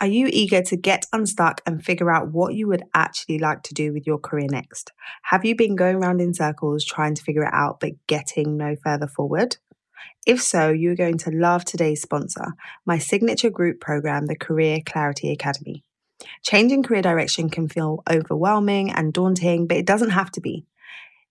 Are you eager to get unstuck and figure out what you would actually like to do with your career next? Have you been going around in circles trying to figure it out but getting no further forward? If so, you're going to love today's sponsor, my signature group program, the Career Clarity Academy. Changing career direction can feel overwhelming and daunting, but it doesn't have to be.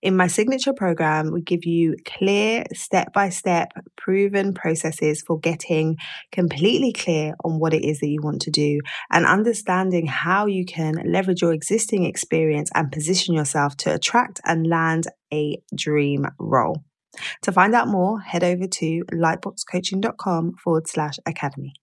In my signature program, we give you clear, step by step, proven processes for getting completely clear on what it is that you want to do and understanding how you can leverage your existing experience and position yourself to attract and land a dream role. To find out more, head over to lightboxcoaching.com forward slash academy.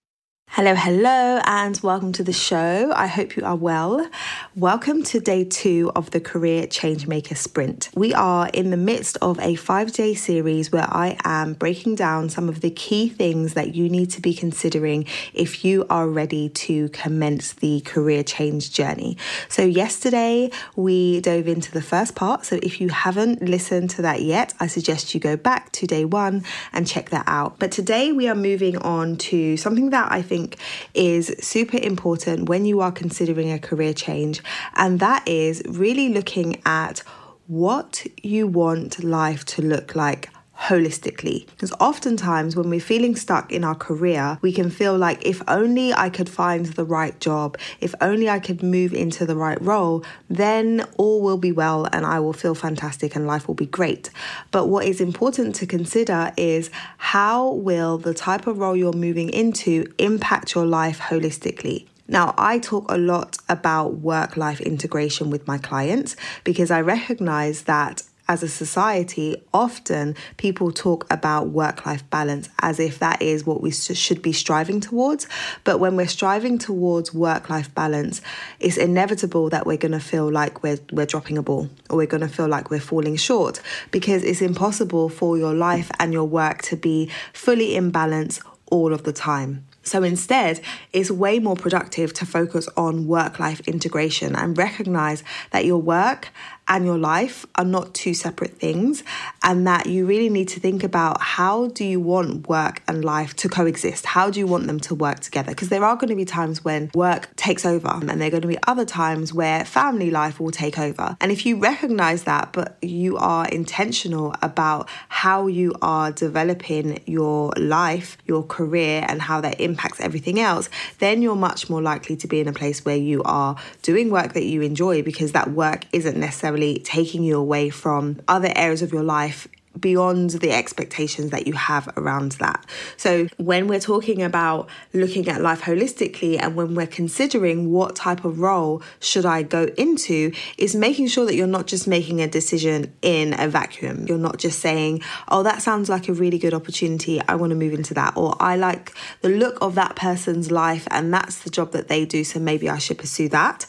Hello, hello, and welcome to the show. I hope you are well. Welcome to day two of the Career Changemaker Sprint. We are in the midst of a five day series where I am breaking down some of the key things that you need to be considering if you are ready to commence the career change journey. So, yesterday we dove into the first part. So, if you haven't listened to that yet, I suggest you go back to day one and check that out. But today we are moving on to something that I think think is super important when you are considering a career change, and that is really looking at what you want life to look like holistically. Because oftentimes, when we're feeling stuck in our career, we can feel like if only I could find the right job, if only I could move into the right role, then all will be well and I will feel fantastic and life will be great. But what is important to consider is how will the type of role you're moving into impact your life holistically? Now, I talk a lot about work life integration with my clients because I recognize that as a society, often people talk about work life balance as if that is what we should be striving towards. But when we're striving towards work life balance, it's inevitable that we're going to feel like we're, we're dropping a ball or we're going to feel like we're falling short because it's impossible for your life and your work to be fully in balance all of the time. So instead, it's way more productive to focus on work life integration and recognize that your work and your life are not two separate things and that you really need to think about how do you want work and life to coexist? How do you want them to work together? Because there are going to be times when work takes over and there are going to be other times where family life will take over. And if you recognize that but you are intentional about how you are developing your life your career and how that impacts everything else then you're much more likely to be in a place where you are doing work that you enjoy because that work isn't necessarily necessarily taking you away from other areas of your life beyond the expectations that you have around that. So, when we're talking about looking at life holistically and when we're considering what type of role should I go into, is making sure that you're not just making a decision in a vacuum. You're not just saying, oh, that sounds like a really good opportunity. I want to move into that. Or I like the look of that person's life and that's the job that they do. So maybe I should pursue that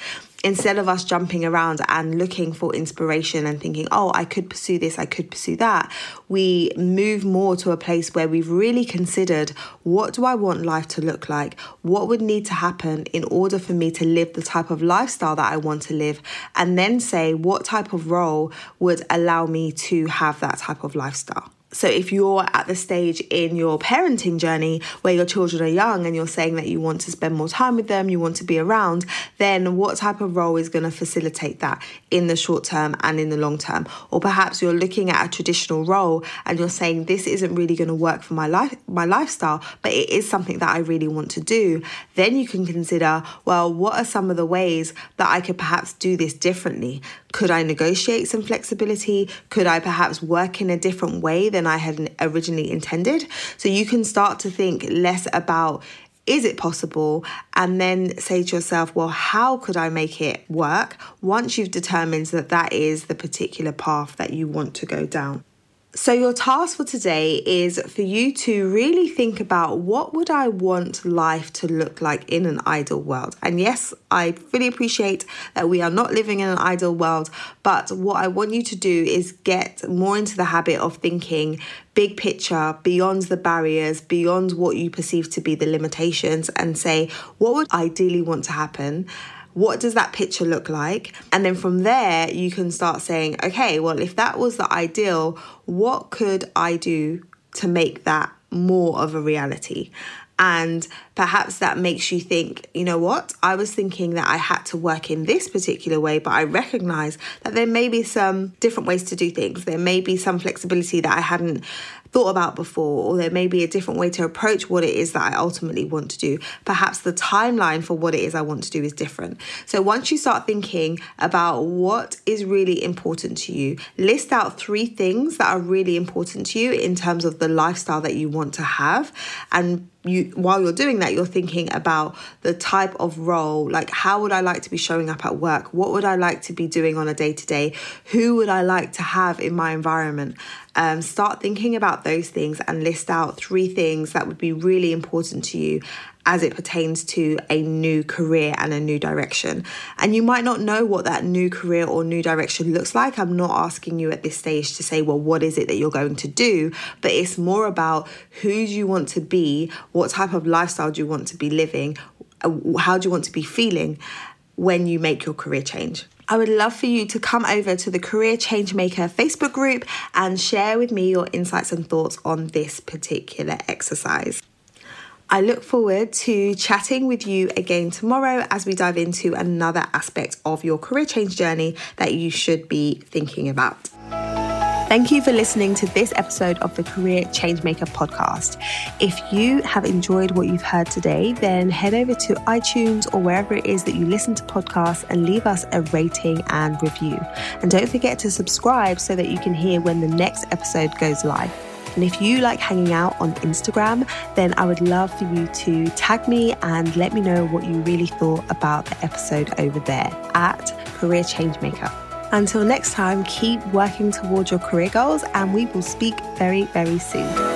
instead of us jumping around and looking for inspiration and thinking, oh, I could pursue this, I could pursue that, we move more to a place where we've really considered what do I want life to look like? What would need to happen in order for me to live the type of lifestyle that I want to live? And then say, what type of role would allow me to have that type of lifestyle? So, if you're at the stage in your parenting journey where your children are young and you're saying that you want to spend more time with them, you want to be around, then what type of role is going to facilitate that in the short term and in the long term? Or perhaps you're looking at a traditional role and you're saying this isn't really going to work for my life, my lifestyle, but it is something that I really want to do. Then you can consider, well, what are some of the ways that I could perhaps do this differently? Could I negotiate some flexibility? Could I perhaps work in a different way than I had originally intended? So you can start to think less about is it possible? And then say to yourself, well, how could I make it work once you've determined that that is the particular path that you want to go down? So your task for today is for you to really think about what would I want life to look like in an ideal world. And yes, I fully appreciate that we are not living in an ideal world, but what I want you to do is get more into the habit of thinking big picture, beyond the barriers, beyond what you perceive to be the limitations and say what would ideally want to happen what does that picture look like? And then from there, you can start saying, okay, well, if that was the ideal, what could I do to make that more of a reality? And perhaps that makes you think, you know what? I was thinking that I had to work in this particular way, but I recognize that there may be some different ways to do things. There may be some flexibility that I hadn't thought about before, or there may be a different way to approach what it is that I ultimately want to do. Perhaps the timeline for what it is I want to do is different. So once you start thinking about what is really important to you, list out three things that are really important to you in terms of the lifestyle that you want to have and you while you're doing that you're thinking about the type of role like how would i like to be showing up at work? What would i like to be doing on a day to day who would i like to have in my environment? Um, start thinking about those things and list out three things that would be really important to you as it pertains to a new career and a new direction. And you might not know what that new career or new direction looks like. I'm not asking you at this stage to say, well, what is it that you're going to do? But it's more about who you want to be? What type of lifestyle do you want to be living? Uh, how do you want to be feeling when you make your career change? I would love for you to come over to the Career Changemaker Facebook group and share with me your insights and thoughts on this particular exercise. I look forward to chatting with you again tomorrow as we dive into another aspect of your career change journey that you should be thinking about. Thank you for listening to this episode of the Career Changemaker podcast. If you have enjoyed what you've heard today, then head over to iTunes or wherever it is that you listen to podcasts and leave us a rating and review. And don't forget to subscribe so that you can hear when the next episode goes live. And if you like hanging out on Instagram, then I would love for you to tag me and let me know what you really thought about the episode over there at Career Changemaker. Until next time, keep working towards your career goals, and we will speak very, very soon.